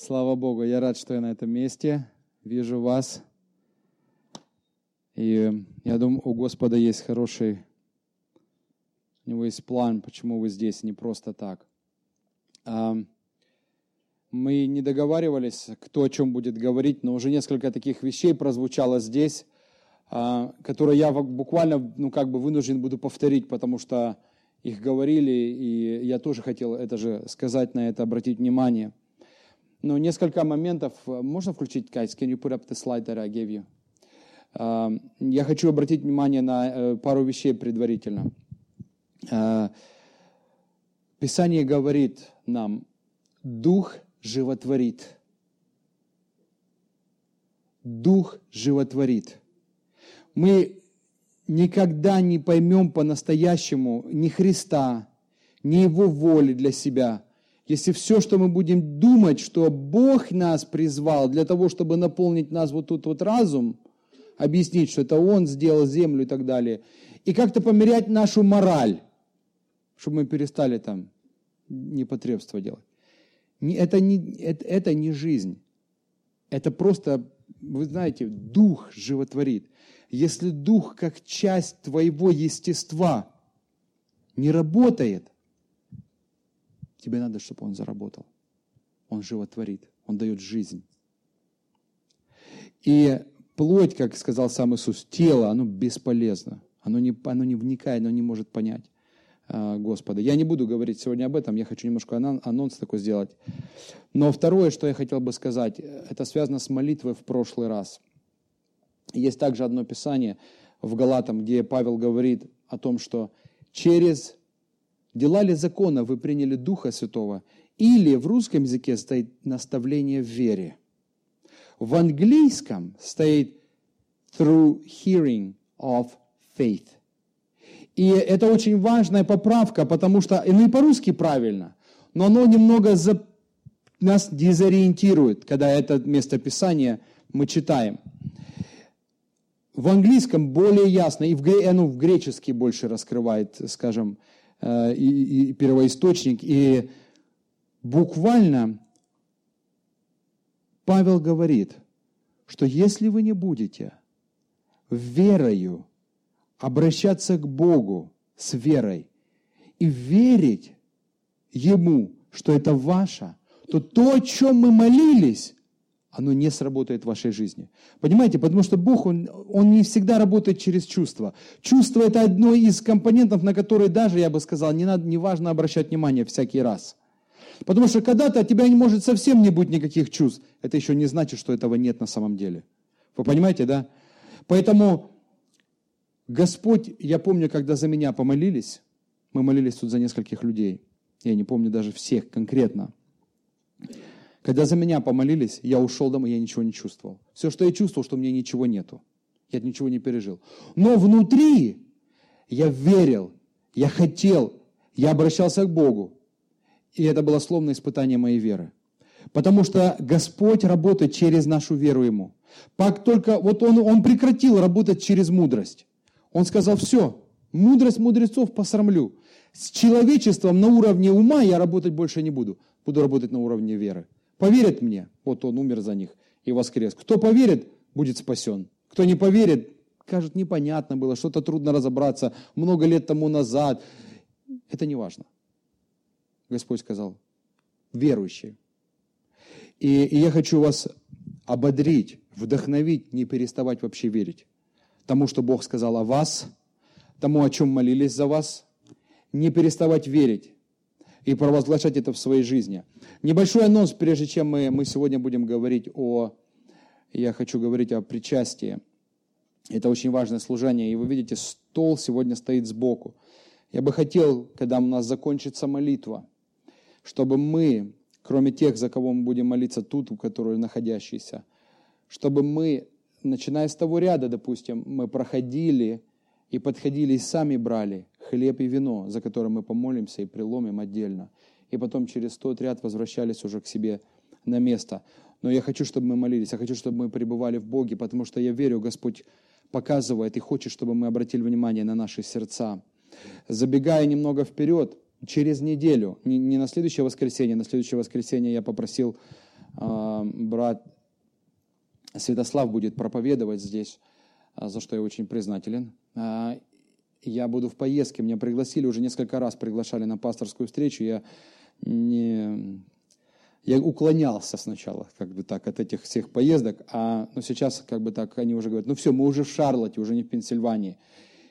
Слава Богу, я рад, что я на этом месте, вижу вас. И я думаю, у Господа есть хороший, у него есть план, почему вы здесь, не просто так. А, мы не договаривались, кто о чем будет говорить, но уже несколько таких вещей прозвучало здесь, а, которые я буквально, ну, как бы вынужден буду повторить, потому что их говорили, и я тоже хотел это же сказать, на это обратить внимание. Но несколько моментов, можно включить, guys, can you put up the slide that I gave you? А, я хочу обратить внимание на э, пару вещей предварительно. А, Писание говорит нам, Дух животворит. Дух животворит. Мы никогда не поймем по-настоящему ни Христа, ни Его воли для себя, если все, что мы будем думать, что Бог нас призвал для того, чтобы наполнить нас вот тут вот разум, объяснить, что это Он сделал землю и так далее, и как-то померять нашу мораль, чтобы мы перестали там непотребство делать. Это не, это, это не жизнь. Это просто, вы знаете, дух животворит. Если дух как часть твоего естества не работает, тебе надо, чтобы он заработал. Он животворит, он дает жизнь. И плоть, как сказал сам Иисус, тело, оно бесполезно. Оно не, оно не вникает, оно не может понять. А, Господа. Я не буду говорить сегодня об этом, я хочу немножко анонс такой сделать. Но второе, что я хотел бы сказать, это связано с молитвой в прошлый раз. Есть также одно писание в Галатам, где Павел говорит о том, что через дела ли закона вы приняли Духа Святого, или в русском языке стоит наставление в вере. В английском стоит through hearing of faith. И это очень важная поправка, потому что, ну и по-русски правильно, но оно немного за, нас дезориентирует, когда это местописание мы читаем. В английском более ясно, и в, ну, в греческий больше раскрывает, скажем, э, и, и первоисточник. И буквально Павел говорит, что если вы не будете верою обращаться к Богу с верой и верить Ему, что это ваше, то то, о чем мы молились, оно не сработает в вашей жизни. Понимаете, потому что Бог, Он, он не всегда работает через чувства. Чувство – это одно из компонентов, на которые даже, я бы сказал, не, надо, не важно обращать внимание всякий раз. Потому что когда-то от тебя не может совсем не быть никаких чувств. Это еще не значит, что этого нет на самом деле. Вы понимаете, да? Поэтому Господь, я помню, когда за меня помолились, мы молились тут за нескольких людей, я не помню даже всех конкретно. Когда за меня помолились, я ушел домой, я ничего не чувствовал. Все, что я чувствовал, что у меня ничего нету. Я ничего не пережил. Но внутри я верил, я хотел, я обращался к Богу. И это было словно испытание моей веры. Потому что Господь работает через нашу веру Ему. Как только вот он, он прекратил работать через мудрость. Он сказал, все, мудрость мудрецов посрамлю. С человечеством на уровне ума я работать больше не буду. Буду работать на уровне веры. Поверят мне, вот он умер за них и воскрес. Кто поверит, будет спасен. Кто не поверит, скажет, непонятно было, что-то трудно разобраться, много лет тому назад. Это не важно. Господь сказал, верующие. И, и я хочу вас ободрить, вдохновить, не переставать вообще верить тому, что Бог сказал о вас, тому, о чем молились за вас, не переставать верить и провозглашать это в своей жизни. Небольшой анонс, прежде чем мы, мы сегодня будем говорить о, я хочу говорить о причастии. Это очень важное служение, и вы видите, стол сегодня стоит сбоку. Я бы хотел, когда у нас закончится молитва, чтобы мы, кроме тех, за кого мы будем молиться тут, которые находящиеся, чтобы мы начиная с того ряда, допустим, мы проходили и подходили и сами брали хлеб и вино, за которым мы помолимся и приломим отдельно. И потом через тот ряд возвращались уже к себе на место. Но я хочу, чтобы мы молились, я хочу, чтобы мы пребывали в Боге, потому что я верю, Господь показывает и хочет, чтобы мы обратили внимание на наши сердца. Забегая немного вперед, через неделю, не, на следующее воскресенье, на следующее воскресенье я попросил а, брат Святослав будет проповедовать здесь, а, за что я очень признателен. А, я буду в поездке, меня пригласили, уже несколько раз приглашали на пасторскую встречу, я не... Я уклонялся сначала, как бы так, от этих всех поездок, а ну, сейчас, как бы так, они уже говорят, ну все, мы уже в Шарлотте, уже не в Пенсильвании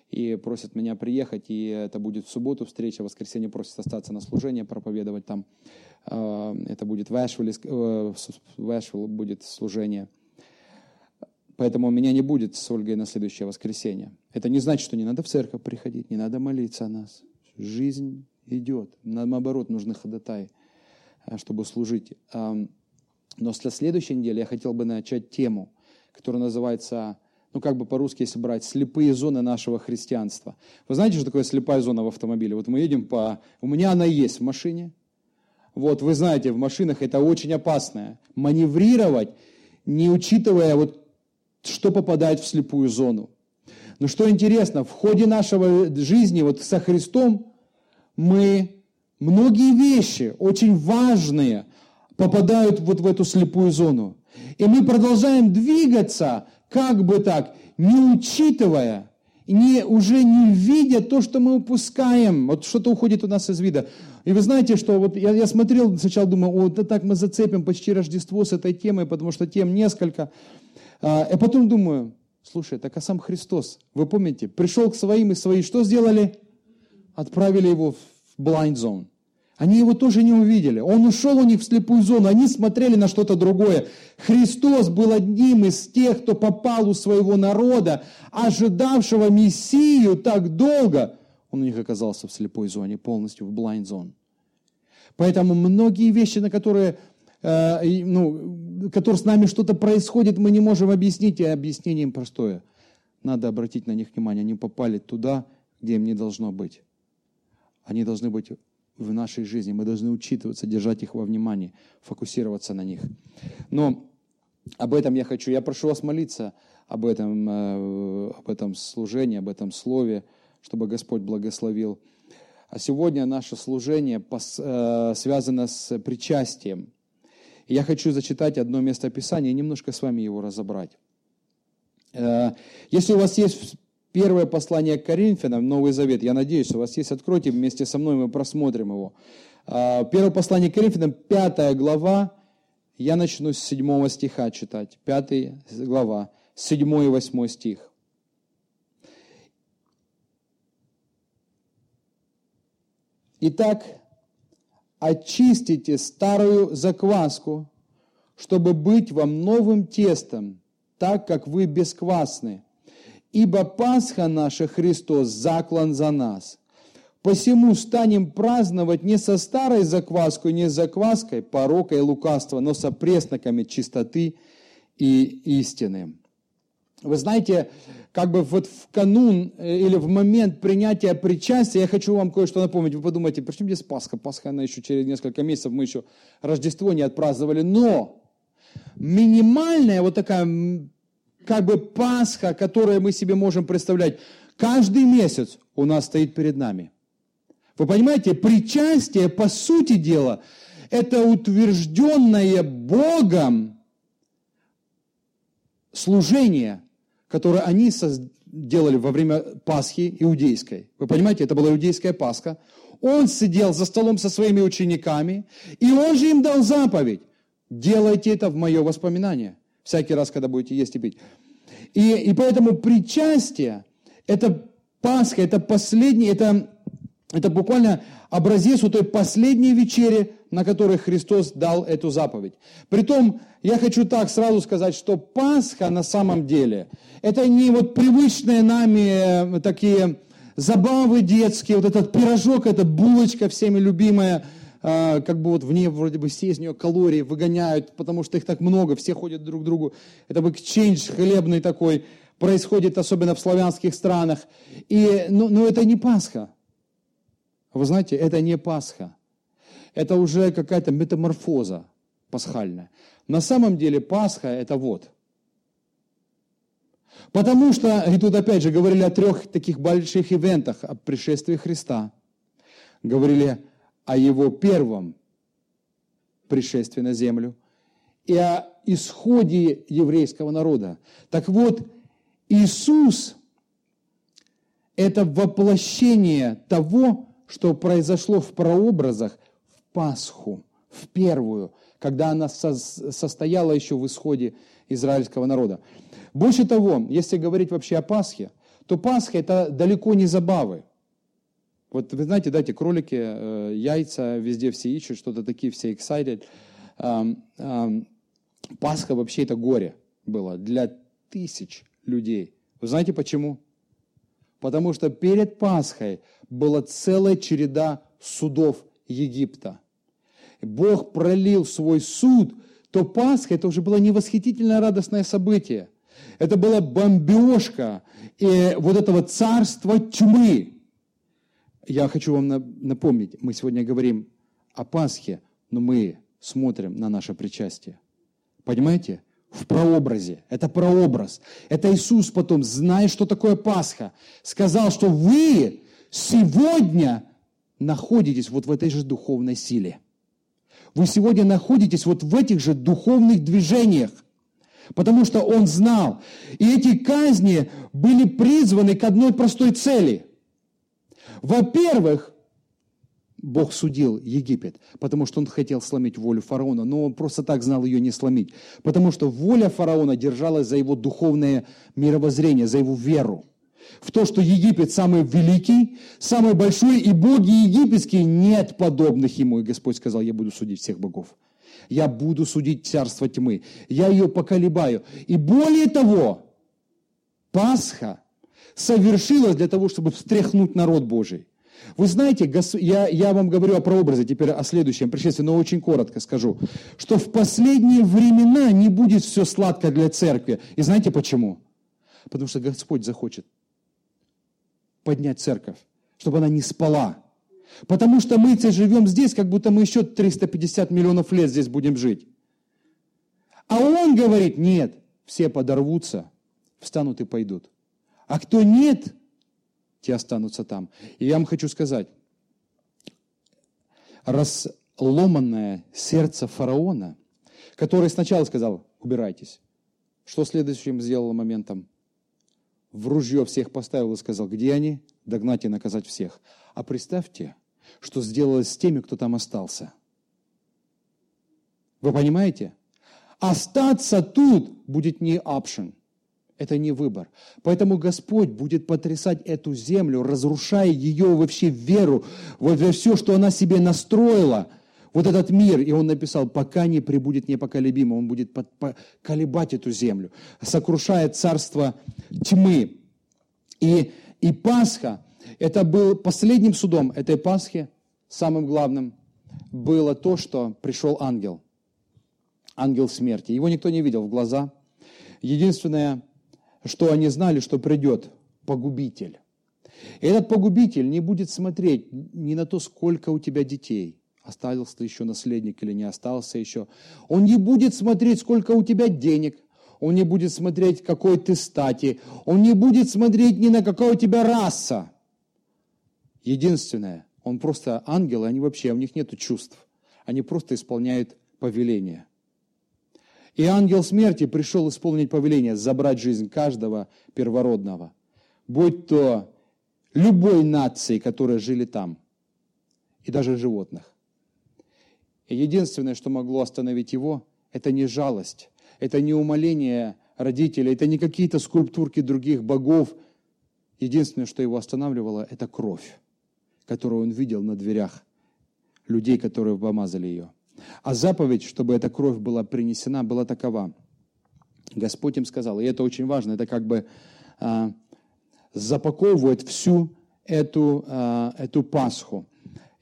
и просят меня приехать, и это будет в субботу встреча, в воскресенье просят остаться на служение, проповедовать там. А, это будет в Эшвилле, э, в Эшвилл будет служение. Поэтому меня не будет с Ольгой на следующее воскресенье. Это не значит, что не надо в церковь приходить, не надо молиться о нас. Жизнь идет. Наоборот, нужны ходатай, э, чтобы служить. Но для следующей недели я хотел бы начать тему, которая называется ну как бы по-русски, если брать, слепые зоны нашего христианства. Вы знаете, что такое слепая зона в автомобиле? Вот мы едем по... У меня она есть в машине. Вот вы знаете, в машинах это очень опасно. Маневрировать, не учитывая, вот, что попадает в слепую зону. Но что интересно, в ходе нашего жизни вот со Христом мы многие вещи очень важные попадают вот в эту слепую зону. И мы продолжаем двигаться как бы так, не учитывая, не, уже не видя то, что мы упускаем, вот что-то уходит у нас из вида. И вы знаете, что вот я, я смотрел, сначала думаю, вот так мы зацепим почти Рождество с этой темой, потому что тем несколько. А, а потом думаю, слушай, так а сам Христос, вы помните, пришел к своим и свои что сделали? Отправили его в blind zone. Они его тоже не увидели. Он ушел у них в слепую зону, они смотрели на что-то другое. Христос был одним из тех, кто попал у своего народа, ожидавшего Мессию так долго. Он у них оказался в слепой зоне, полностью в blind zone. Поэтому многие вещи, на которые, э, ну, которые с нами что-то происходит, мы не можем объяснить, и объяснение им простое. Надо обратить на них внимание. Они попали туда, где им не должно быть. Они должны быть в нашей жизни. Мы должны учитываться, держать их во внимании, фокусироваться на них. Но об этом я хочу. Я прошу вас молиться об этом, э, об этом служении, об этом слове, чтобы Господь благословил. А сегодня наше служение э, связано с причастием. Я хочу зачитать одно место Писания и немножко с вами его разобрать. Э, если у вас есть Первое послание к Коринфянам, Новый Завет. Я надеюсь, у вас есть. Откройте вместе со мной, мы просмотрим его. А, первое послание к Коринфянам, пятая глава. Я начну с седьмого стиха читать. Пятая глава, седьмой и восьмой стих. Итак, очистите старую закваску, чтобы быть вам новым тестом, так как вы бесквасны – ибо Пасха наша Христос заклан за нас. Посему станем праздновать не со старой закваской, не с закваской порока и лукавства, но со пресноками чистоты и истины. Вы знаете, как бы вот в канун э, или в момент принятия причастия, я хочу вам кое-что напомнить. Вы подумаете, почему здесь Пасха? Пасха, она еще через несколько месяцев, мы еще Рождество не отпраздновали. Но минимальная вот такая как бы Пасха, которую мы себе можем представлять, каждый месяц у нас стоит перед нами. Вы понимаете, причастие, по сути дела, это утвержденное Богом служение, которое они делали во время Пасхи иудейской. Вы понимаете, это была иудейская Пасха. Он сидел за столом со своими учениками, и он же им дал заповедь. Делайте это в мое воспоминание всякий раз, когда будете есть и пить. И, и поэтому причастие – это Пасха, это последний, это, это буквально образец у той последней вечери, на которой Христос дал эту заповедь. Притом, я хочу так сразу сказать, что Пасха на самом деле, это не вот привычные нами э, такие забавы детские, вот этот пирожок, эта булочка всеми любимая – а, как бы вот в ней вроде бы все из нее калории выгоняют, потому что их так много, все ходят друг к другу. Это бы эксчейндж хлебный такой происходит, особенно в славянских странах. И, но, но это не Пасха. Вы знаете, это не Пасха. Это уже какая-то метаморфоза пасхальная. На самом деле Пасха – это вот. Потому что, и тут опять же говорили о трех таких больших ивентах, о пришествии Христа. Говорили о его первом пришествии на землю и о исходе еврейского народа. Так вот, Иисус – это воплощение того, что произошло в прообразах Пасху, в первую, когда она состояла еще в исходе израильского народа. Больше того, если говорить вообще о Пасхе, то Пасха – это далеко не забавы. Вот вы знаете, дайте кролики, э, яйца, везде все ищут, что-то такие, все excited. Пасха вообще это горе было для тысяч людей. Вы знаете почему? Потому что перед Пасхой была целая череда судов Египта. Бог пролил свой суд, то Пасха это уже было не восхитительное радостное событие. Это была бомбежка и вот этого царства тьмы. Я хочу вам напомнить, мы сегодня говорим о Пасхе, но мы смотрим на наше причастие. Понимаете? В прообразе. Это прообраз. Это Иисус потом, зная, что такое Пасха, сказал, что вы сегодня находитесь вот в этой же духовной силе. Вы сегодня находитесь вот в этих же духовных движениях. Потому что он знал. И эти казни были призваны к одной простой цели. Во-первых, Бог судил Египет, потому что он хотел сломить волю фараона, но он просто так знал ее не сломить, потому что воля фараона держалась за его духовное мировоззрение, за его веру. В то, что Египет самый великий, самый большой, и боги египетские нет подобных ему. И Господь сказал, я буду судить всех богов. Я буду судить царство тьмы. Я ее поколебаю. И более того, Пасха совершилась для того, чтобы встряхнуть народ Божий. Вы знаете, я, я вам говорю о прообразе, теперь о следующем пришествии, но очень коротко скажу, что в последние времена не будет все сладко для церкви. И знаете почему? Потому что Господь захочет поднять церковь, чтобы она не спала. Потому что мы живем здесь, как будто мы еще 350 миллионов лет здесь будем жить. А он говорит, нет, все подорвутся, встанут и пойдут. А кто нет, те останутся там. И я вам хочу сказать, разломанное сердце фараона, который сначала сказал, убирайтесь, что следующим сделал моментом? В ружье всех поставил и сказал, где они? Догнать и наказать всех. А представьте, что сделалось с теми, кто там остался. Вы понимаете? Остаться тут будет не option. Это не выбор. Поэтому Господь будет потрясать эту землю, разрушая ее вообще веру, во все, что она себе настроила, вот этот мир. И он написал, пока не прибудет непоколебимо, он будет колебать эту землю, сокрушает царство тьмы. И, и Пасха, это был последним судом этой Пасхи, самым главным, было то, что пришел ангел, ангел смерти. Его никто не видел в глаза. Единственное, что они знали, что придет погубитель. И этот погубитель не будет смотреть ни на то, сколько у тебя детей, остался ты еще наследник или не остался еще. Он не будет смотреть, сколько у тебя денег, он не будет смотреть, какой ты стати, он не будет смотреть ни на какая у тебя раса. Единственное, он просто ангелы, они вообще, у них нет чувств. Они просто исполняют повеление. И ангел смерти пришел исполнить повеление, забрать жизнь каждого первородного, будь то любой нации, которые жили там, и даже животных. И единственное, что могло остановить его, это не жалость, это не умоление родителей, это не какие-то скульптурки других богов. Единственное, что его останавливало, это кровь, которую он видел на дверях людей, которые помазали ее. А заповедь, чтобы эта кровь была принесена, была такова. Господь им сказал, и это очень важно, это как бы а, запаковывает всю эту, а, эту Пасху.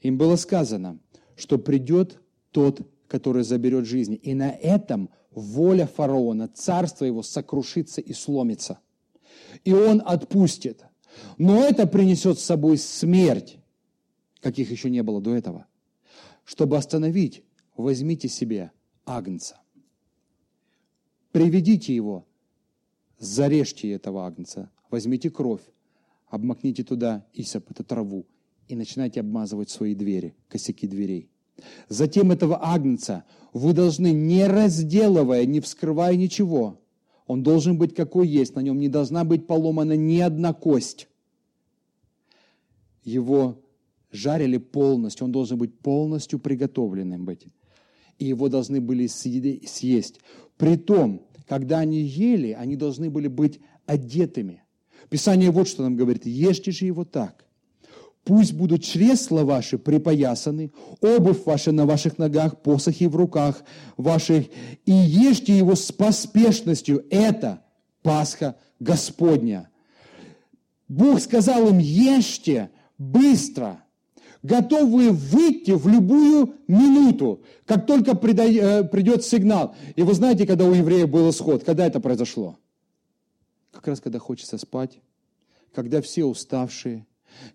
Им было сказано, что придет тот, который заберет жизни. И на этом воля фараона, царство его сокрушится и сломится. И он отпустит. Но это принесет с собой смерть, каких еще не было до этого, чтобы остановить возьмите себе агнца, приведите его, зарежьте этого агнца, возьмите кровь, обмакните туда исоп, эту траву, и начинайте обмазывать свои двери, косяки дверей. Затем этого агнца вы должны, не разделывая, не вскрывая ничего, он должен быть какой есть, на нем не должна быть поломана ни одна кость. Его жарили полностью, он должен быть полностью приготовленным быть. И его должны были съесть. Притом, когда они ели, они должны были быть одетыми. Писание вот что нам говорит, ешьте же его так. Пусть будут чресла ваши припоясаны, обувь ваша на ваших ногах, посохи в руках ваших, и ешьте его с поспешностью. Это Пасха Господня. Бог сказал им, ешьте быстро, готовые выйти в любую минуту, как только э, придет сигнал. И вы знаете, когда у евреев был исход, когда это произошло? Как раз когда хочется спать, когда все уставшие,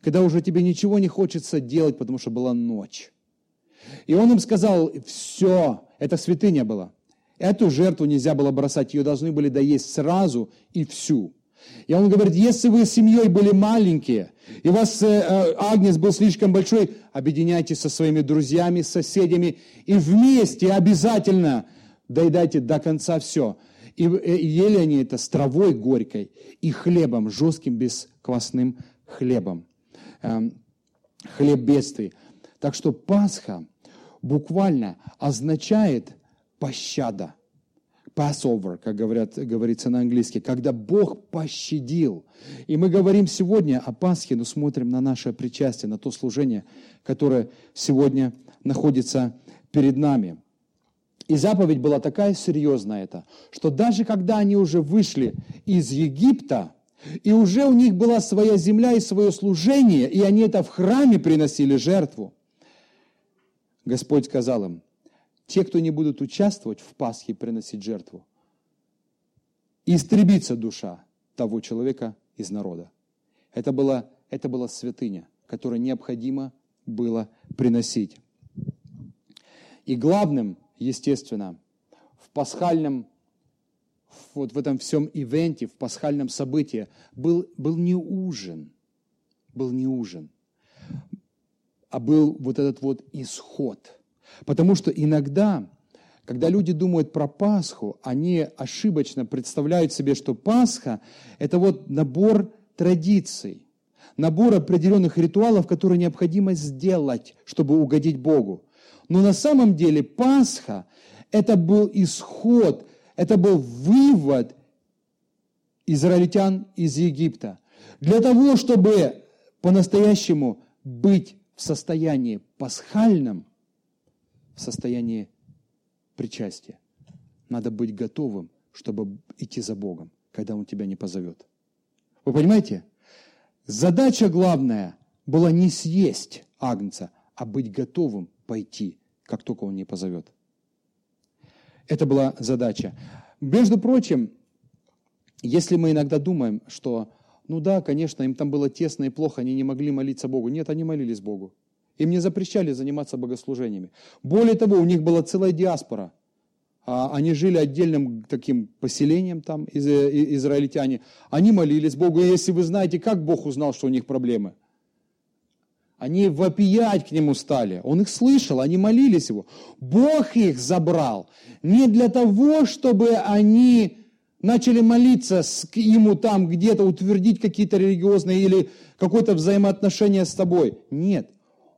когда уже тебе ничего не хочется делать, потому что была ночь. И он им сказал, все, это святыня была. Эту жертву нельзя было бросать, ее должны были доесть сразу и всю. И он говорит, если вы с семьей были маленькие, и у вас э, э, агнец был слишком большой, объединяйтесь со своими друзьями, соседями, и вместе обязательно доедайте до конца все. И, э, и ели они это с травой горькой и хлебом, жестким, бесквасным хлебом. Эм, хлеб бедствий. Так что Пасха буквально означает пощада. Passover, как говорят, говорится на английском, когда Бог пощадил. И мы говорим сегодня о Пасхе, но смотрим на наше причастие, на то служение, которое сегодня находится перед нами. И заповедь была такая серьезная это, что даже когда они уже вышли из Египта, и уже у них была своя земля и свое служение, и они это в храме приносили жертву. Господь сказал им, те, кто не будут участвовать в Пасхе, приносить жертву, истребится душа того человека из народа. Это была, это была святыня, которую необходимо было приносить. И главным, естественно, в пасхальном вот в этом всем ивенте, в пасхальном событии, был, был не ужин, был не ужин, а был вот этот вот исход. Потому что иногда, когда люди думают про Пасху, они ошибочно представляют себе, что Пасха – это вот набор традиций, набор определенных ритуалов, которые необходимо сделать, чтобы угодить Богу. Но на самом деле Пасха – это был исход это был вывод израильтян из Египта. Для того, чтобы по-настоящему быть в состоянии пасхальном, в состоянии причастия, надо быть готовым, чтобы идти за Богом, когда Он тебя не позовет. Вы понимаете? Задача главная была не съесть агнца, а быть готовым пойти, как только Он не позовет. Это была задача. Между прочим, если мы иногда думаем, что, ну да, конечно, им там было тесно и плохо, они не могли молиться Богу. Нет, они молились Богу. Им не запрещали заниматься богослужениями. Более того, у них была целая диаспора. А, они жили отдельным таким поселением там, израильтяне. Они молились Богу. И если вы знаете, как Бог узнал, что у них проблемы – они вопиять к нему стали. Он их слышал, они молились его. Бог их забрал не для того, чтобы они начали молиться ему там где-то, утвердить какие-то религиозные или какое-то взаимоотношение с тобой. Нет.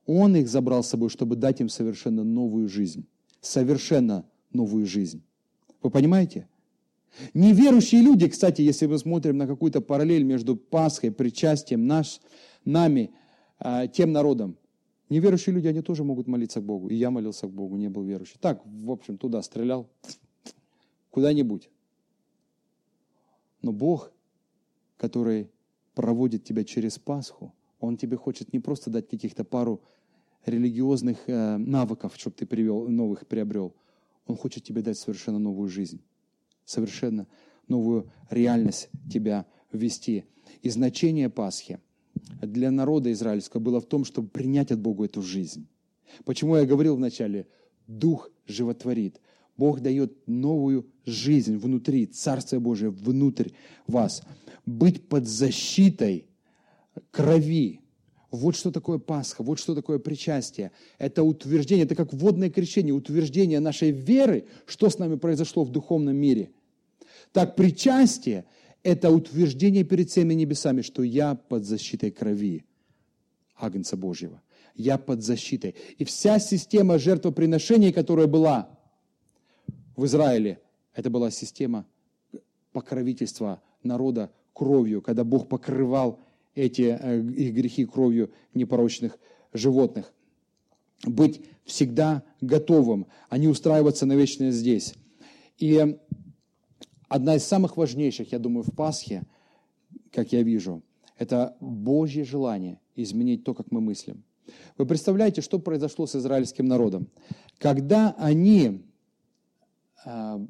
Он их забрал с собой, чтобы дать им совершенно новую жизнь. Совершенно новую жизнь. Вы понимаете? Неверующие люди, кстати, если мы смотрим на какую-то параллель между Пасхой, причастием наш, нами – тем народам. Неверующие люди, они тоже могут молиться к Богу. И я молился к Богу, не был верующий. Так, в общем, туда стрелял, куда-нибудь. Но Бог, который проводит тебя через Пасху, Он тебе хочет не просто дать каких-то пару религиозных э, навыков, чтобы ты привел, новых приобрел. Он хочет тебе дать совершенно новую жизнь, совершенно новую реальность тебя ввести. И значение Пасхи – для народа израильского было в том, чтобы принять от Бога эту жизнь. Почему я говорил вначале, Дух животворит. Бог дает новую жизнь внутри, Царствие Божие внутрь вас. Быть под защитой крови, Вот что такое Пасха, вот что такое причастие. Это утверждение, это как водное крещение, утверждение нашей веры, что с нами произошло в духовном мире. Так причастие – это утверждение перед всеми небесами, что я под защитой крови Агнца Божьего. Я под защитой. И вся система жертвоприношений, которая была в Израиле, это была система покровительства народа кровью, когда Бог покрывал эти э, их грехи кровью непорочных животных. Быть всегда готовым, а не устраиваться на вечное здесь. И одна из самых важнейших, я думаю, в Пасхе, как я вижу, это Божье желание изменить то, как мы мыслим. Вы представляете, что произошло с израильским народом? Когда они, э,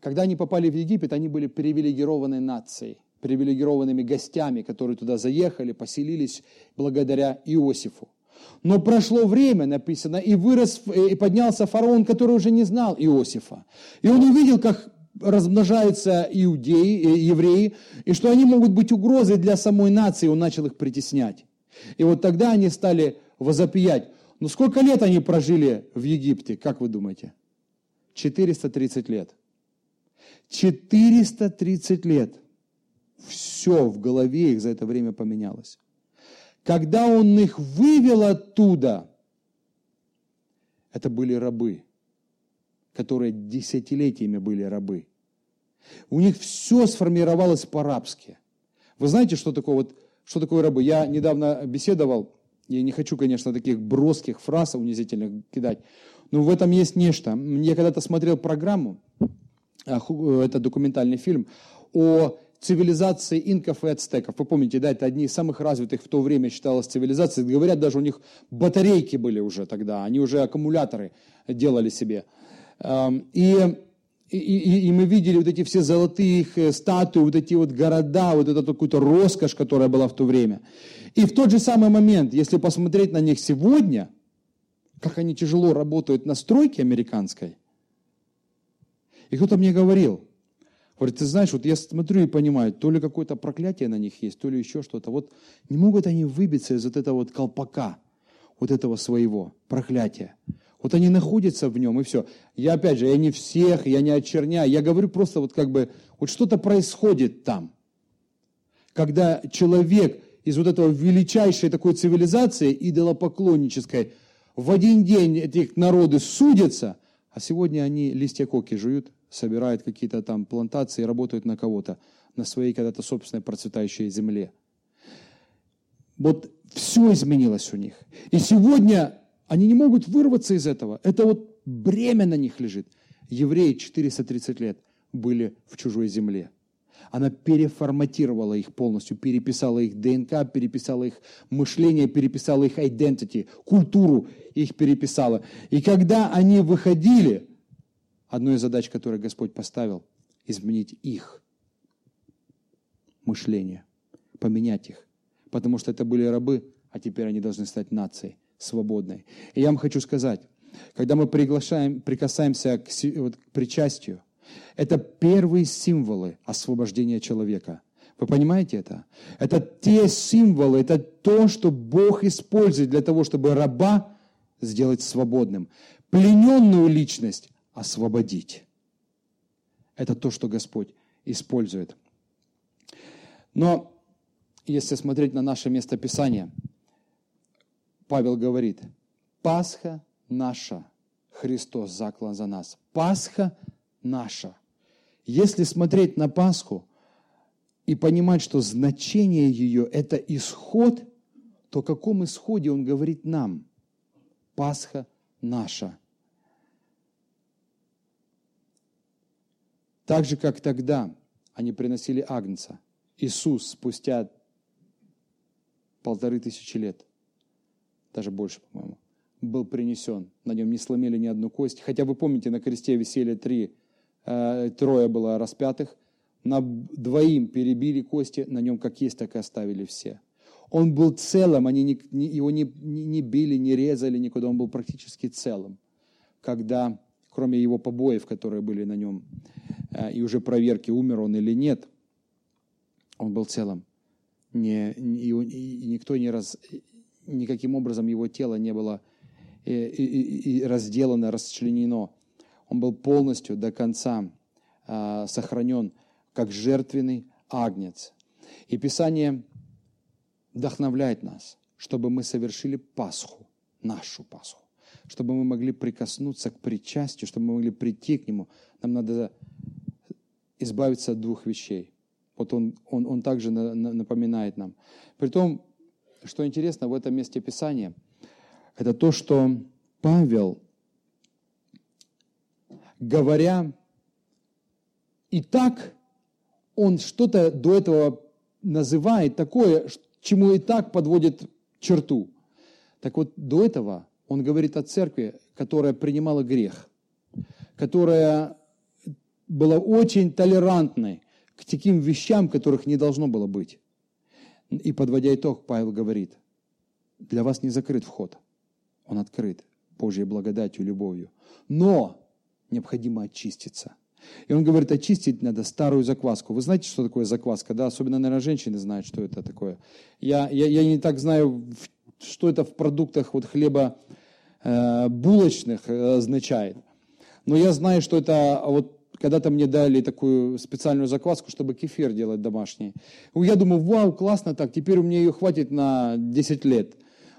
когда они попали в Египет, они были привилегированной нацией привилегированными гостями, которые туда заехали, поселились благодаря Иосифу. Но прошло время, написано, и вырос, и поднялся фараон, который уже не знал Иосифа. И он увидел, как размножаются иудеи, э, евреи, и что они могут быть угрозой для самой нации, он начал их притеснять. И вот тогда они стали возопиять. Ну сколько лет они прожили в Египте, как вы думаете? 430 лет. 430 лет все в голове их за это время поменялось. Когда он их вывел оттуда, это были рабы, которые десятилетиями были рабы. У них все сформировалось по-рабски. Вы знаете, что такое, вот, что такое рабы? Я недавно беседовал, я не хочу, конечно, таких броских фраз унизительных кидать, но в этом есть нечто. Я когда-то смотрел программу, а, это документальный фильм, о цивилизации инков и ацтеков. Вы помните, да, это одни из самых развитых в то время считалось цивилизаций. Говорят, даже у них батарейки были уже тогда, они уже аккумуляторы делали себе. Эм, и, и, и мы видели вот эти все золотые их э, статуи, вот эти вот города, вот эту какую-то роскошь, которая была в то время. И в тот же самый момент, если посмотреть на них сегодня, как они тяжело работают на стройке американской, и кто-то мне говорил – Говорит, ты знаешь, вот я смотрю и понимаю, то ли какое-то проклятие на них есть, то ли еще что-то. Вот не могут они выбиться из вот этого вот колпака, вот этого своего проклятия. Вот они находятся в нем, и все. Я, опять же, я не всех, я не очерняю, я говорю просто вот как бы, вот что-то происходит там. Когда человек из вот этого величайшей такой цивилизации, идолопоклоннической, в один день этих народы судятся, а сегодня они листья коки жуют, собирают какие-то там плантации, работают на кого-то, на своей когда-то собственной процветающей земле. Вот все изменилось у них. И сегодня они не могут вырваться из этого. Это вот бремя на них лежит. Евреи 430 лет были в чужой земле. Она переформатировала их полностью, переписала их ДНК, переписала их мышление, переписала их identity, культуру их переписала. И когда они выходили, одной из задач, которые Господь поставил, изменить их мышление, поменять их. Потому что это были рабы, а теперь они должны стать нацией свободной. И я вам хочу сказать, когда мы приглашаем, прикасаемся к, вот, к причастию, это первые символы освобождения человека. Вы понимаете это? Это те символы, это то, что Бог использует для того, чтобы раба сделать свободным. Плененную личность освободить. Это то, что Господь использует. Но если смотреть на наше местописание, Павел говорит, Пасха наша, Христос заклан за нас. Пасха наша. Если смотреть на Пасху и понимать, что значение ее – это исход, то о каком исходе он говорит нам? Пасха наша – Так же, как тогда они приносили Агнца, Иисус спустя полторы тысячи лет, даже больше, по-моему, был принесен. На нем не сломили ни одну кость. Хотя вы помните, на кресте висели три, э, трое было распятых, на двоим перебили кости, на нем как есть, так и оставили все. Он был целым, они не, не, его не, не, не били, не резали никуда, он был практически целым, когда, кроме его побоев, которые были на нем, и уже проверки, умер он или нет, он был целым. не, и, и никто не раз, никаким образом его тело не было и, и, и разделано, расчленено. Он был полностью до конца а, сохранен как жертвенный агнец. И Писание вдохновляет нас, чтобы мы совершили Пасху, нашу Пасху, чтобы мы могли прикоснуться к причастию, чтобы мы могли прийти к Нему. Нам надо избавиться от двух вещей. Вот он, он, он также напоминает нам. Притом, что интересно в этом месте Писания, это то, что Павел, говоря и так, он что-то до этого называет такое, чему и так подводит черту. Так вот, до этого он говорит о церкви, которая принимала грех, которая была очень толерантной к таким вещам, которых не должно было быть. И подводя итог, Павел говорит, для вас не закрыт вход, он открыт Божьей благодатью, любовью. Но необходимо очиститься. И он говорит, очистить надо старую закваску. Вы знаете, что такое закваска? Да, особенно, наверное, женщины знают, что это такое. Я, я, я не так знаю, что это в продуктах вот хлеба э, булочных э, означает. Но я знаю, что это вот когда-то мне дали такую специальную закваску, чтобы кефир делать домашний. Я думаю, вау, классно так, теперь у меня ее хватит на 10 лет.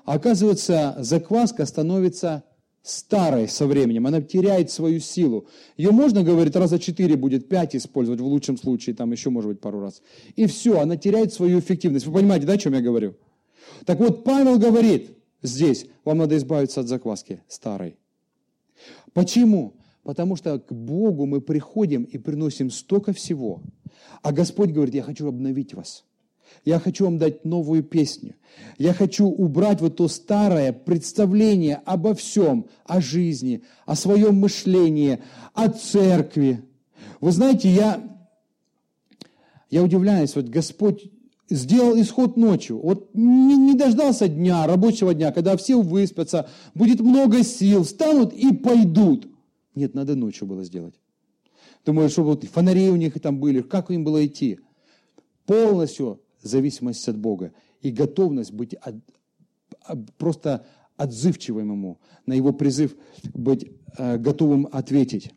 А оказывается, закваска становится старой со временем, она теряет свою силу. Ее можно, говорит, раза четыре будет, пять использовать, в лучшем случае, там еще, может быть, пару раз. И все, она теряет свою эффективность. Вы понимаете, да, о чем я говорю? Так вот, Павел говорит здесь, вам надо избавиться от закваски старой. Почему? Потому что к Богу мы приходим и приносим столько всего. А Господь говорит, я хочу обновить вас. Я хочу вам дать новую песню. Я хочу убрать вот то старое представление обо всем, о жизни, о своем мышлении, о церкви. Вы знаете, я, я удивляюсь, вот Господь сделал исход ночью. Вот не, не дождался дня, рабочего дня, когда все выспятся, будет много сил, встанут и пойдут. Нет, надо ночью было сделать. Думаю, что вот фонари у них там были, как им было идти? Полностью зависимость от Бога и готовность быть от, просто отзывчивым Ему, на Его призыв быть э, готовым ответить.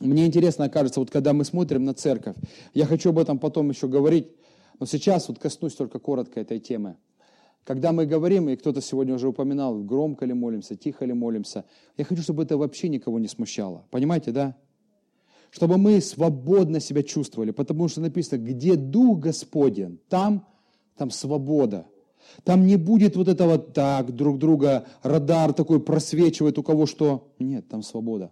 Мне интересно, кажется, вот когда мы смотрим на церковь, я хочу об этом потом еще говорить, но сейчас вот коснусь только коротко этой темы – когда мы говорим, и кто-то сегодня уже упоминал, громко ли молимся, тихо ли молимся, я хочу, чтобы это вообще никого не смущало. Понимаете, да? Чтобы мы свободно себя чувствовали, потому что написано, где Дух Господен, там, там свобода. Там не будет вот этого так, друг друга, радар такой просвечивает у кого что. Нет, там свобода.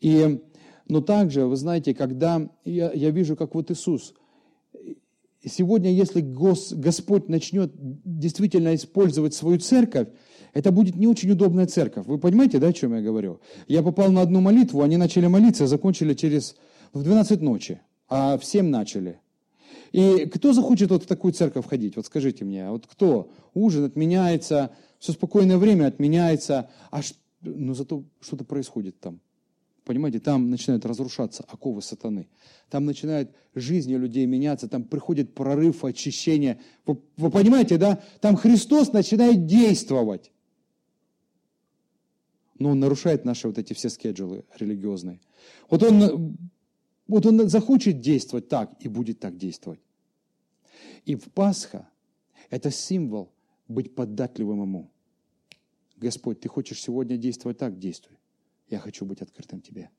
И, но также, вы знаете, когда я, я вижу, как вот Иисус, сегодня, если Гос, Господь начнет действительно использовать свою церковь, это будет не очень удобная церковь. Вы понимаете, да, о чем я говорю? Я попал на одну молитву, они начали молиться, закончили через в 12 ночи, а в 7 начали. И кто захочет вот в такую церковь ходить? Вот скажите мне, а вот кто? Ужин отменяется, все спокойное время отменяется, а ну зато что-то происходит там. Понимаете, там начинают разрушаться оковы сатаны. Там начинает жизнь людей меняться, там приходит прорыв, очищение. Вы, вы понимаете, да? Там Христос начинает действовать. Но он нарушает наши вот эти все скеджулы религиозные. Вот он, вот он захочет действовать так и будет так действовать. И в Пасха это символ быть податливым ему. Господь, ты хочешь сегодня действовать так, действуй я хочу быть открытым тебе.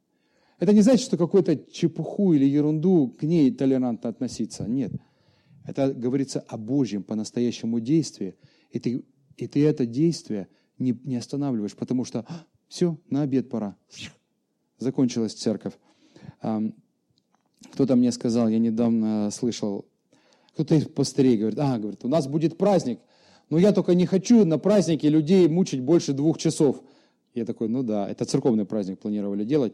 Это не значит, что какую-то чепуху или ерунду к ней толерантно относиться. Нет. Это говорится о Божьем по-настоящему действии. И ты, и ты это действие не, не останавливаешь, потому что а, все, на обед пора. Закончилась церковь. Кто-то мне сказал, я недавно слышал, кто-то из пастырей говорит, а, говорит, у нас будет праздник, но я только не хочу на празднике людей мучить больше двух часов. Я такой, ну да, это церковный праздник планировали делать.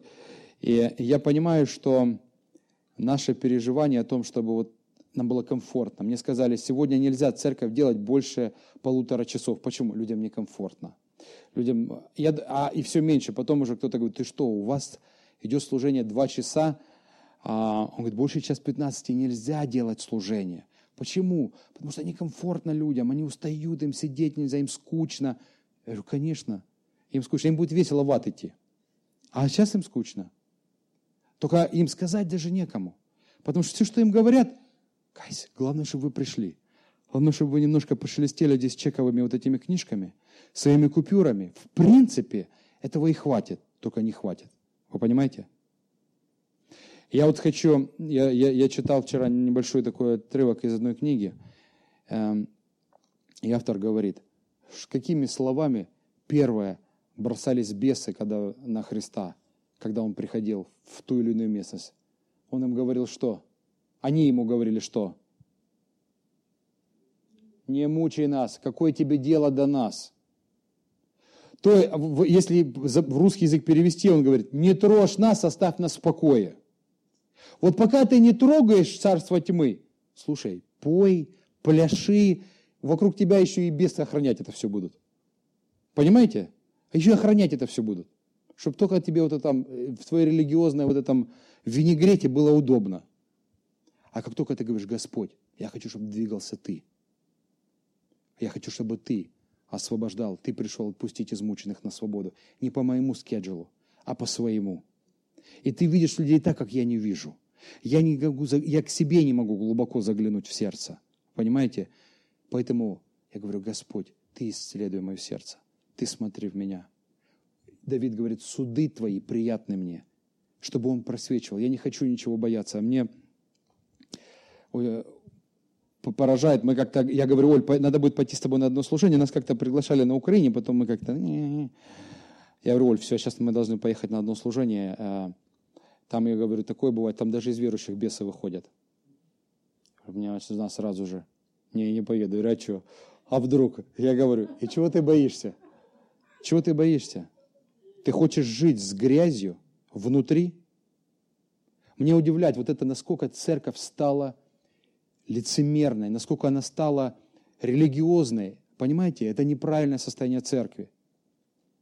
И я понимаю, что наше переживание о том, чтобы вот нам было комфортно. Мне сказали, сегодня нельзя церковь делать больше полутора часов. Почему? Людям некомфортно. Людям, я, а, и все меньше. Потом уже кто-то говорит, ты что, у вас идет служение два часа, а, он говорит, больше час 15 нельзя делать служение. Почему? Потому что некомфортно людям, они устают, им сидеть нельзя, им скучно. Я говорю, конечно, им скучно, им будет весело в ад идти. А сейчас им скучно. Только им сказать даже некому. Потому что все, что им говорят, кайся, главное, чтобы вы пришли. Главное, чтобы вы немножко пошелестели здесь чековыми вот этими книжками, своими купюрами. В принципе, этого и хватит, только не хватит. Вы понимаете? Я вот хочу, я, я, я читал вчера небольшой такой отрывок из одной книги, эм, и автор говорит, какими словами первое бросались бесы когда, на Христа, когда он приходил в ту или иную местность. Он им говорил что? Они ему говорили что? Не мучай нас, какое тебе дело до нас? То, если в русский язык перевести, он говорит, не трожь нас, оставь нас в покое. Вот пока ты не трогаешь царство тьмы, слушай, пой, пляши, вокруг тебя еще и бесы охранять это все будут. Понимаете? А еще охранять это все будут. Чтобы только тебе вот это, в твоей религиозной вот этом винегрете было удобно. А как только ты говоришь, Господь, я хочу, чтобы двигался ты. Я хочу, чтобы ты освобождал, ты пришел отпустить измученных на свободу. Не по моему скеджулу, а по своему. И ты видишь людей так, как я не вижу. Я, не могу, я к себе не могу глубоко заглянуть в сердце. Понимаете? Поэтому я говорю, Господь, Ты исследуй мое сердце. Ты смотри в меня. Давид говорит, суды Твои приятны мне, чтобы он просвечивал. Я не хочу ничего бояться. А мне поражает. Мы как-то, я говорю, Оль, надо будет пойти с тобой на одно служение. Нас как-то приглашали на Украине, потом мы как-то... Я говорю, Оль, все, сейчас мы должны поехать на одно служение. А там, я говорю, такое бывает, там даже из верующих бесы выходят. У меня жена сразу же, не, не поеду. Я что? А вдруг? Я говорю, и чего ты боишься? Чего ты боишься? Ты хочешь жить с грязью внутри? Мне удивлять, вот это насколько церковь стала лицемерной, насколько она стала религиозной. Понимаете, это неправильное состояние церкви.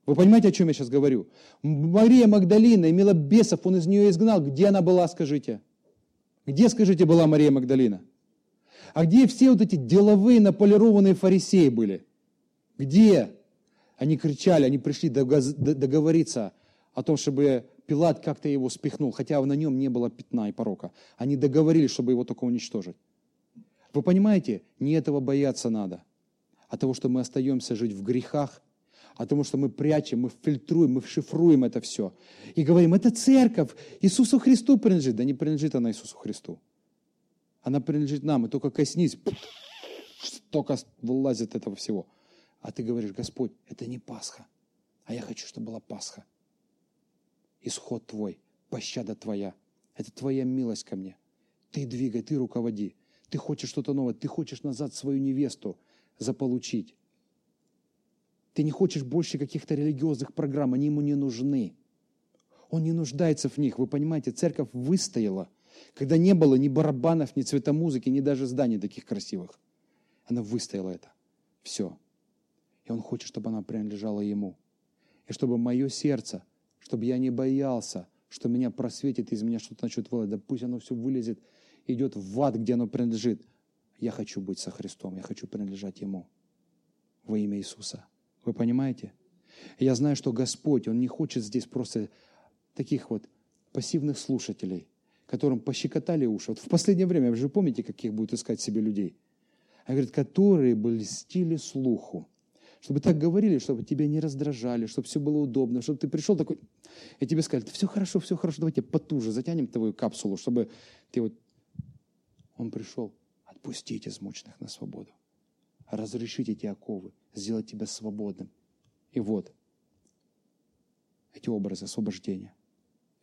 Вы понимаете, о чем я сейчас говорю? Мария Магдалина имела бесов, он из нее изгнал. Где она была, скажите? Где, скажите, была Мария Магдалина? А где все вот эти деловые наполированные фарисеи были? Где? Они кричали, они пришли договориться о том, чтобы Пилат как-то его спихнул, хотя на нем не было пятна и порока. Они договорились, чтобы его только уничтожить. Вы понимаете, не этого бояться надо, а того, что мы остаемся жить в грехах, а тому, что мы прячем, мы фильтруем, мы шифруем это все. И говорим, это церковь, Иисусу Христу принадлежит. Да не принадлежит она Иисусу Христу. Она принадлежит нам, и только коснись, столько вылазит этого всего. А ты говоришь, Господь, это не Пасха, а я хочу, чтобы была Пасха. Исход Твой, пощада Твоя, это Твоя милость ко мне. Ты двигай, Ты руководи. Ты хочешь что-то новое, ты хочешь назад свою невесту заполучить. Ты не хочешь больше каких-то религиозных программ, они ему не нужны. Он не нуждается в них. Вы понимаете, церковь выстояла, когда не было ни барабанов, ни цвета музыки, ни даже зданий таких красивых. Она выстояла это. Все. И он хочет, чтобы она принадлежала ему. И чтобы мое сердце, чтобы я не боялся, что меня просветит, из меня что-то начнет вылазить. Да пусть оно все вылезет идет в ад, где оно принадлежит. Я хочу быть со Христом, я хочу принадлежать Ему во имя Иисуса. Вы понимаете? Я знаю, что Господь, Он не хочет здесь просто таких вот пассивных слушателей, которым пощекотали уши. Вот в последнее время, вы же помните, каких будут искать себе людей? А говорит, которые бы льстили слуху. Чтобы так говорили, чтобы тебя не раздражали, чтобы все было удобно, чтобы ты пришел такой, и тебе сказали, все хорошо, все хорошо, давайте потуже затянем твою капсулу, чтобы ты вот он пришел отпустить измученных на свободу, разрешить эти оковы, сделать тебя свободным. И вот эти образы освобождения,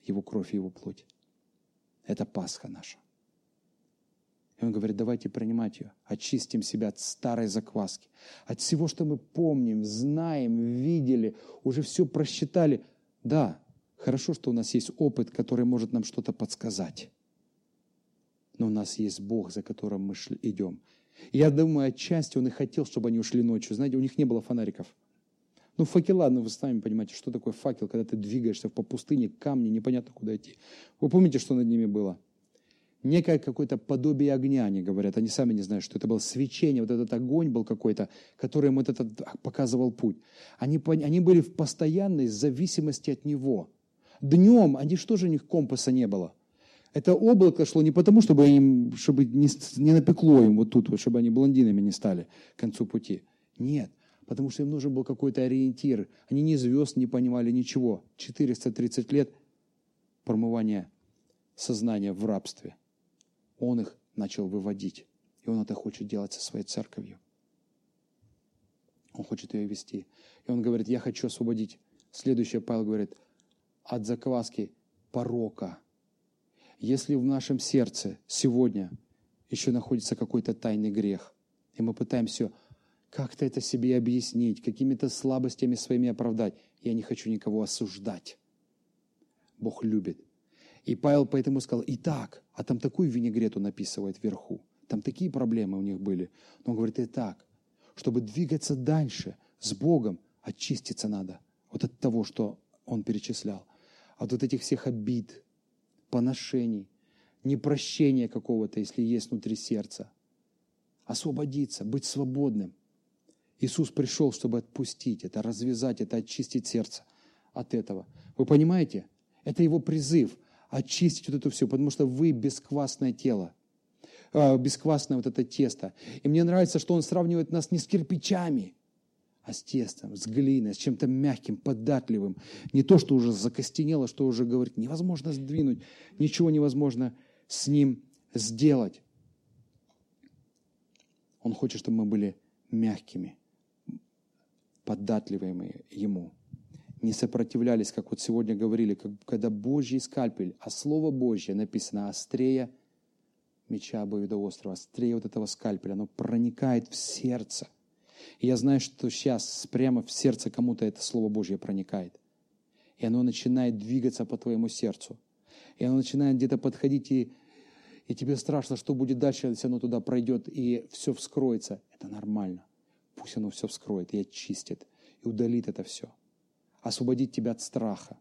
Его кровь и Его плоть. Это Пасха наша. И он говорит, давайте принимать ее, очистим себя от старой закваски, от всего, что мы помним, знаем, видели, уже все просчитали. Да, хорошо, что у нас есть опыт, который может нам что-то подсказать но у нас есть Бог, за которым мы шли, идем. Я думаю, отчасти Он и хотел, чтобы они ушли ночью. Знаете, у них не было фонариков. Ну, факела, ну вы сами понимаете, что такое факел, когда ты двигаешься по пустыне, камни, непонятно куда идти. Вы помните, что над ними было? Некое какое-то подобие огня, они говорят, они сами не знают, что это было свечение, вот этот огонь был какой-то, который им вот этот показывал путь. Они, они были в постоянной зависимости от него. Днем, они что же у них компаса не было? Это облако шло не потому, чтобы, им, чтобы не, не напекло им вот тут, вот, чтобы они блондинами не стали к концу пути. Нет, потому что им нужен был какой-то ориентир. Они ни звезд не понимали, ничего. 430 лет промывания сознания в рабстве. Он их начал выводить. И он это хочет делать со своей церковью. Он хочет ее вести. И он говорит, я хочу освободить. Следующее Павел говорит, от закваски порока. Если в нашем сердце сегодня еще находится какой-то тайный грех, и мы пытаемся как-то это себе объяснить, какими-то слабостями своими оправдать, я не хочу никого осуждать. Бог любит. И Павел поэтому сказал, итак, а там такую винегрету написывает вверху, там такие проблемы у них были. Но он говорит, итак, чтобы двигаться дальше с Богом, очиститься надо вот от того, что он перечислял, от вот этих всех обид, поношений, непрощения какого-то, если есть внутри сердца. Освободиться, быть свободным. Иисус пришел, чтобы отпустить это, развязать это, очистить сердце от этого. Вы понимаете? Это его призыв очистить вот это все, потому что вы бесквасное тело, э, бесквасное вот это тесто. И мне нравится, что он сравнивает нас не с кирпичами, а с тестом, с глиной, с чем-то мягким, податливым. Не то, что уже закостенело, что уже говорит, невозможно сдвинуть, ничего невозможно с ним сделать. Он хочет, чтобы мы были мягкими, податливыми Ему не сопротивлялись, как вот сегодня говорили, как, когда Божий скальпель, а Слово Божье написано острее меча острова, острее вот этого скальпеля, оно проникает в сердце. И я знаю, что сейчас прямо в сердце кому-то это Слово Божье проникает. И оно начинает двигаться по твоему сердцу. И оно начинает где-то подходить, и, и тебе страшно, что будет дальше, если оно туда пройдет, и все вскроется. Это нормально. Пусть оно все вскроет и очистит, и удалит это все освободить тебя от страха.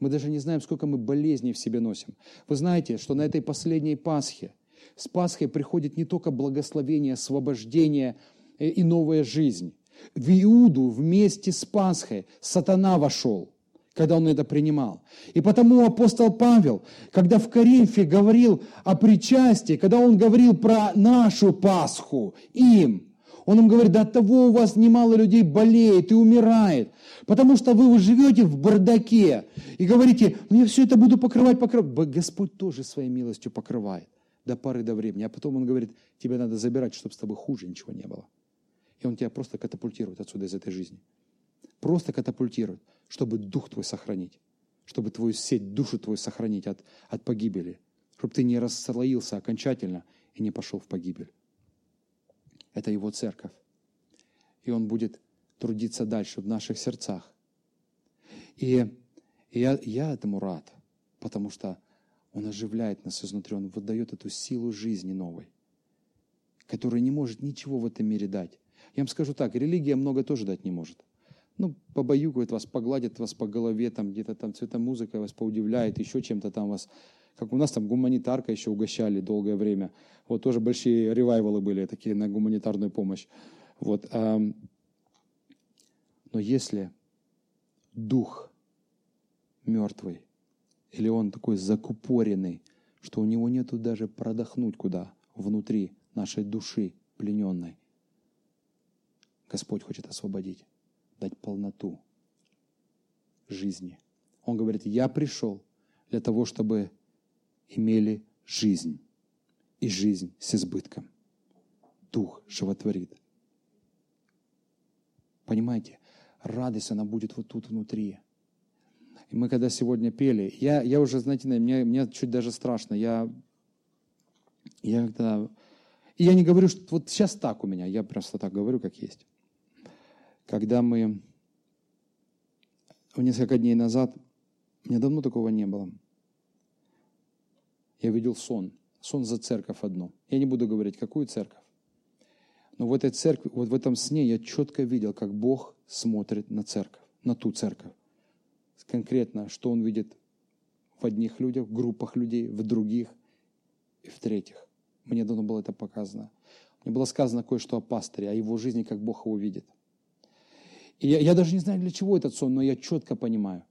Мы даже не знаем, сколько мы болезней в себе носим. Вы знаете, что на этой последней Пасхе с Пасхой приходит не только благословение, освобождение и новая жизнь. В Иуду вместе с Пасхой сатана вошел, когда он это принимал. И потому апостол Павел, когда в Коринфе говорил о причастии, когда он говорил про нашу Пасху им, он им говорит, да от того у вас немало людей болеет и умирает, потому что вы живете в бардаке и говорите, ну я все это буду покрывать, покрывать. Господь тоже своей милостью покрывает до поры до времени. А потом он говорит, тебе надо забирать, чтобы с тобой хуже ничего не было. И он тебя просто катапультирует отсюда из этой жизни. Просто катапультирует, чтобы дух твой сохранить, чтобы твою сеть, душу твою сохранить от, от погибели, чтобы ты не расслоился окончательно и не пошел в погибель. Это Его церковь. И Он будет трудиться дальше в наших сердцах. И, и я, я этому рад, потому что Он оживляет нас изнутри, Он выдает эту силу жизни новой, которая не может ничего в этом мире дать. Я вам скажу так, религия много тоже дать не может. Ну, побаюкает вас, погладит вас по голове, там где-то там цветомузыка вас поудивляет, еще чем-то там вас как у нас там гуманитарка еще угощали долгое время. Вот тоже большие ревайвалы были такие на гуманитарную помощь. Вот. Но если дух мертвый, или он такой закупоренный, что у него нету даже продохнуть куда внутри нашей души плененной, Господь хочет освободить, дать полноту жизни. Он говорит, я пришел для того, чтобы имели жизнь, и жизнь с избытком. Дух животворит. Понимаете? Радость, она будет вот тут внутри. И мы когда сегодня пели, я, я уже, знаете, мне, мне чуть даже страшно. Я, я когда... И я не говорю, что вот сейчас так у меня, я просто так говорю, как есть. Когда мы несколько дней назад, меня давно такого не было – я видел сон. Сон за церковь одну. Я не буду говорить, какую церковь. Но в этой церкви, вот в этом сне я четко видел, как Бог смотрит на церковь, на ту церковь. Конкретно, что Он видит в одних людях, в группах людей, в других. И в-третьих, мне давно было это показано. Мне было сказано кое-что о пастыре, о его жизни, как Бог его видит. И я, я даже не знаю, для чего этот сон, но я четко понимаю.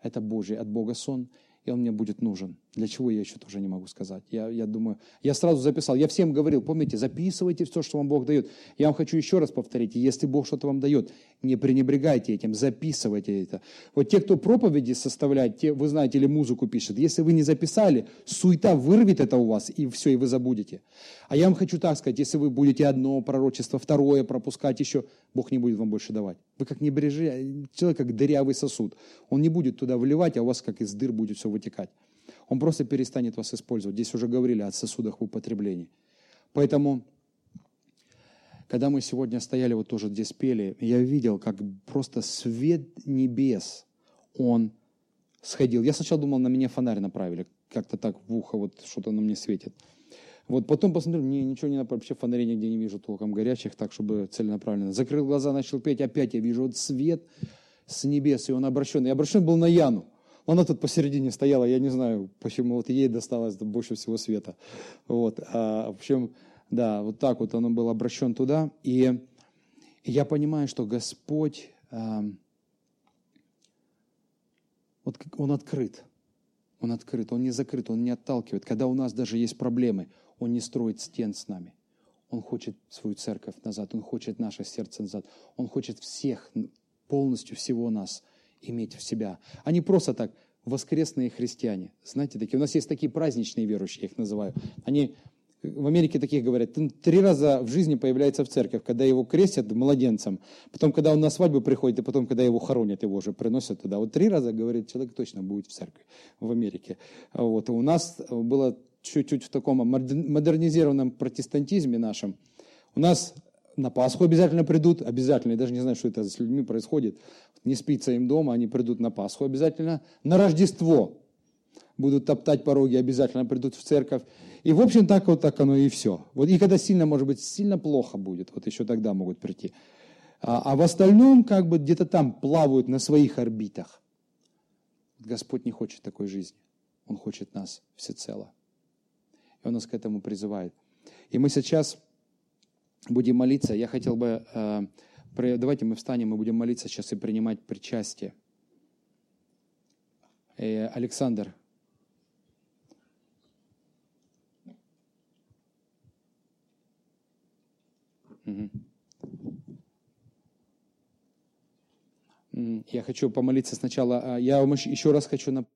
Это Божий, от Бога сон, и он мне будет нужен. Для чего я еще тоже не могу сказать. Я, я думаю, я сразу записал, я всем говорил, помните, записывайте все, что вам Бог дает. Я вам хочу еще раз повторить, если Бог что-то вам дает, не пренебрегайте этим, записывайте это. Вот те, кто проповеди составляет, те, вы знаете, или музыку пишет, если вы не записали, суета вырвет это у вас, и все, и вы забудете. А я вам хочу так сказать, если вы будете одно пророчество, второе пропускать еще, Бог не будет вам больше давать. Вы как небрежи, человек как дырявый сосуд. Он не будет туда вливать, а у вас как из дыр будет все вытекать он просто перестанет вас использовать. Здесь уже говорили о сосудах в употреблении. Поэтому, когда мы сегодня стояли, вот тоже здесь пели, я видел, как просто свет небес, он сходил. Я сначала думал, на меня фонарь направили, как-то так в ухо вот что-то на мне светит. Вот потом посмотрел, мне ничего не направили, вообще фонарей нигде не вижу толком горячих, так, чтобы целенаправленно. Закрыл глаза, начал петь, опять я вижу вот свет с небес, и он обращен. И обращен был на Яну. Она тут посередине стояла, я не знаю, почему вот ей досталось больше всего света. Вот, а, в общем, да, вот так вот он был обращен туда. И я понимаю, что Господь, а, вот Он открыт. Он открыт, Он не закрыт, Он не отталкивает. Когда у нас даже есть проблемы, Он не строит стен с нами. Он хочет свою церковь назад, Он хочет наше сердце назад. Он хочет всех, полностью всего нас иметь в себя. Они просто так, воскресные христиане. Знаете, такие. У нас есть такие праздничные верующие, я их называю. Они в Америке таких говорят, три раза в жизни появляется в церковь, когда его крестят младенцем, потом, когда он на свадьбу приходит, и потом, когда его хоронят, его уже приносят туда. Вот три раза, говорит, человек точно будет в церкви в Америке. Вот. У нас было чуть-чуть в таком модернизированном протестантизме нашем. У нас на Пасху обязательно придут, обязательно, я даже не знаю, что это с людьми происходит, не спится им дома, они придут на Пасху обязательно, на Рождество будут топтать пороги, обязательно придут в церковь. И, в общем, так вот так оно и все. Вот и когда сильно, может быть, сильно плохо будет, вот еще тогда могут прийти. А, а в остальном, как бы где-то там плавают на своих орбитах. Господь не хочет такой жизни. Он хочет нас всецело. И Он нас к этому призывает. И мы сейчас будем молиться. Я хотел бы, э, давайте мы встанем, мы будем молиться сейчас и принимать причастие. Э, Александр. Я хочу помолиться сначала. А, я вам еще раз хочу напомнить.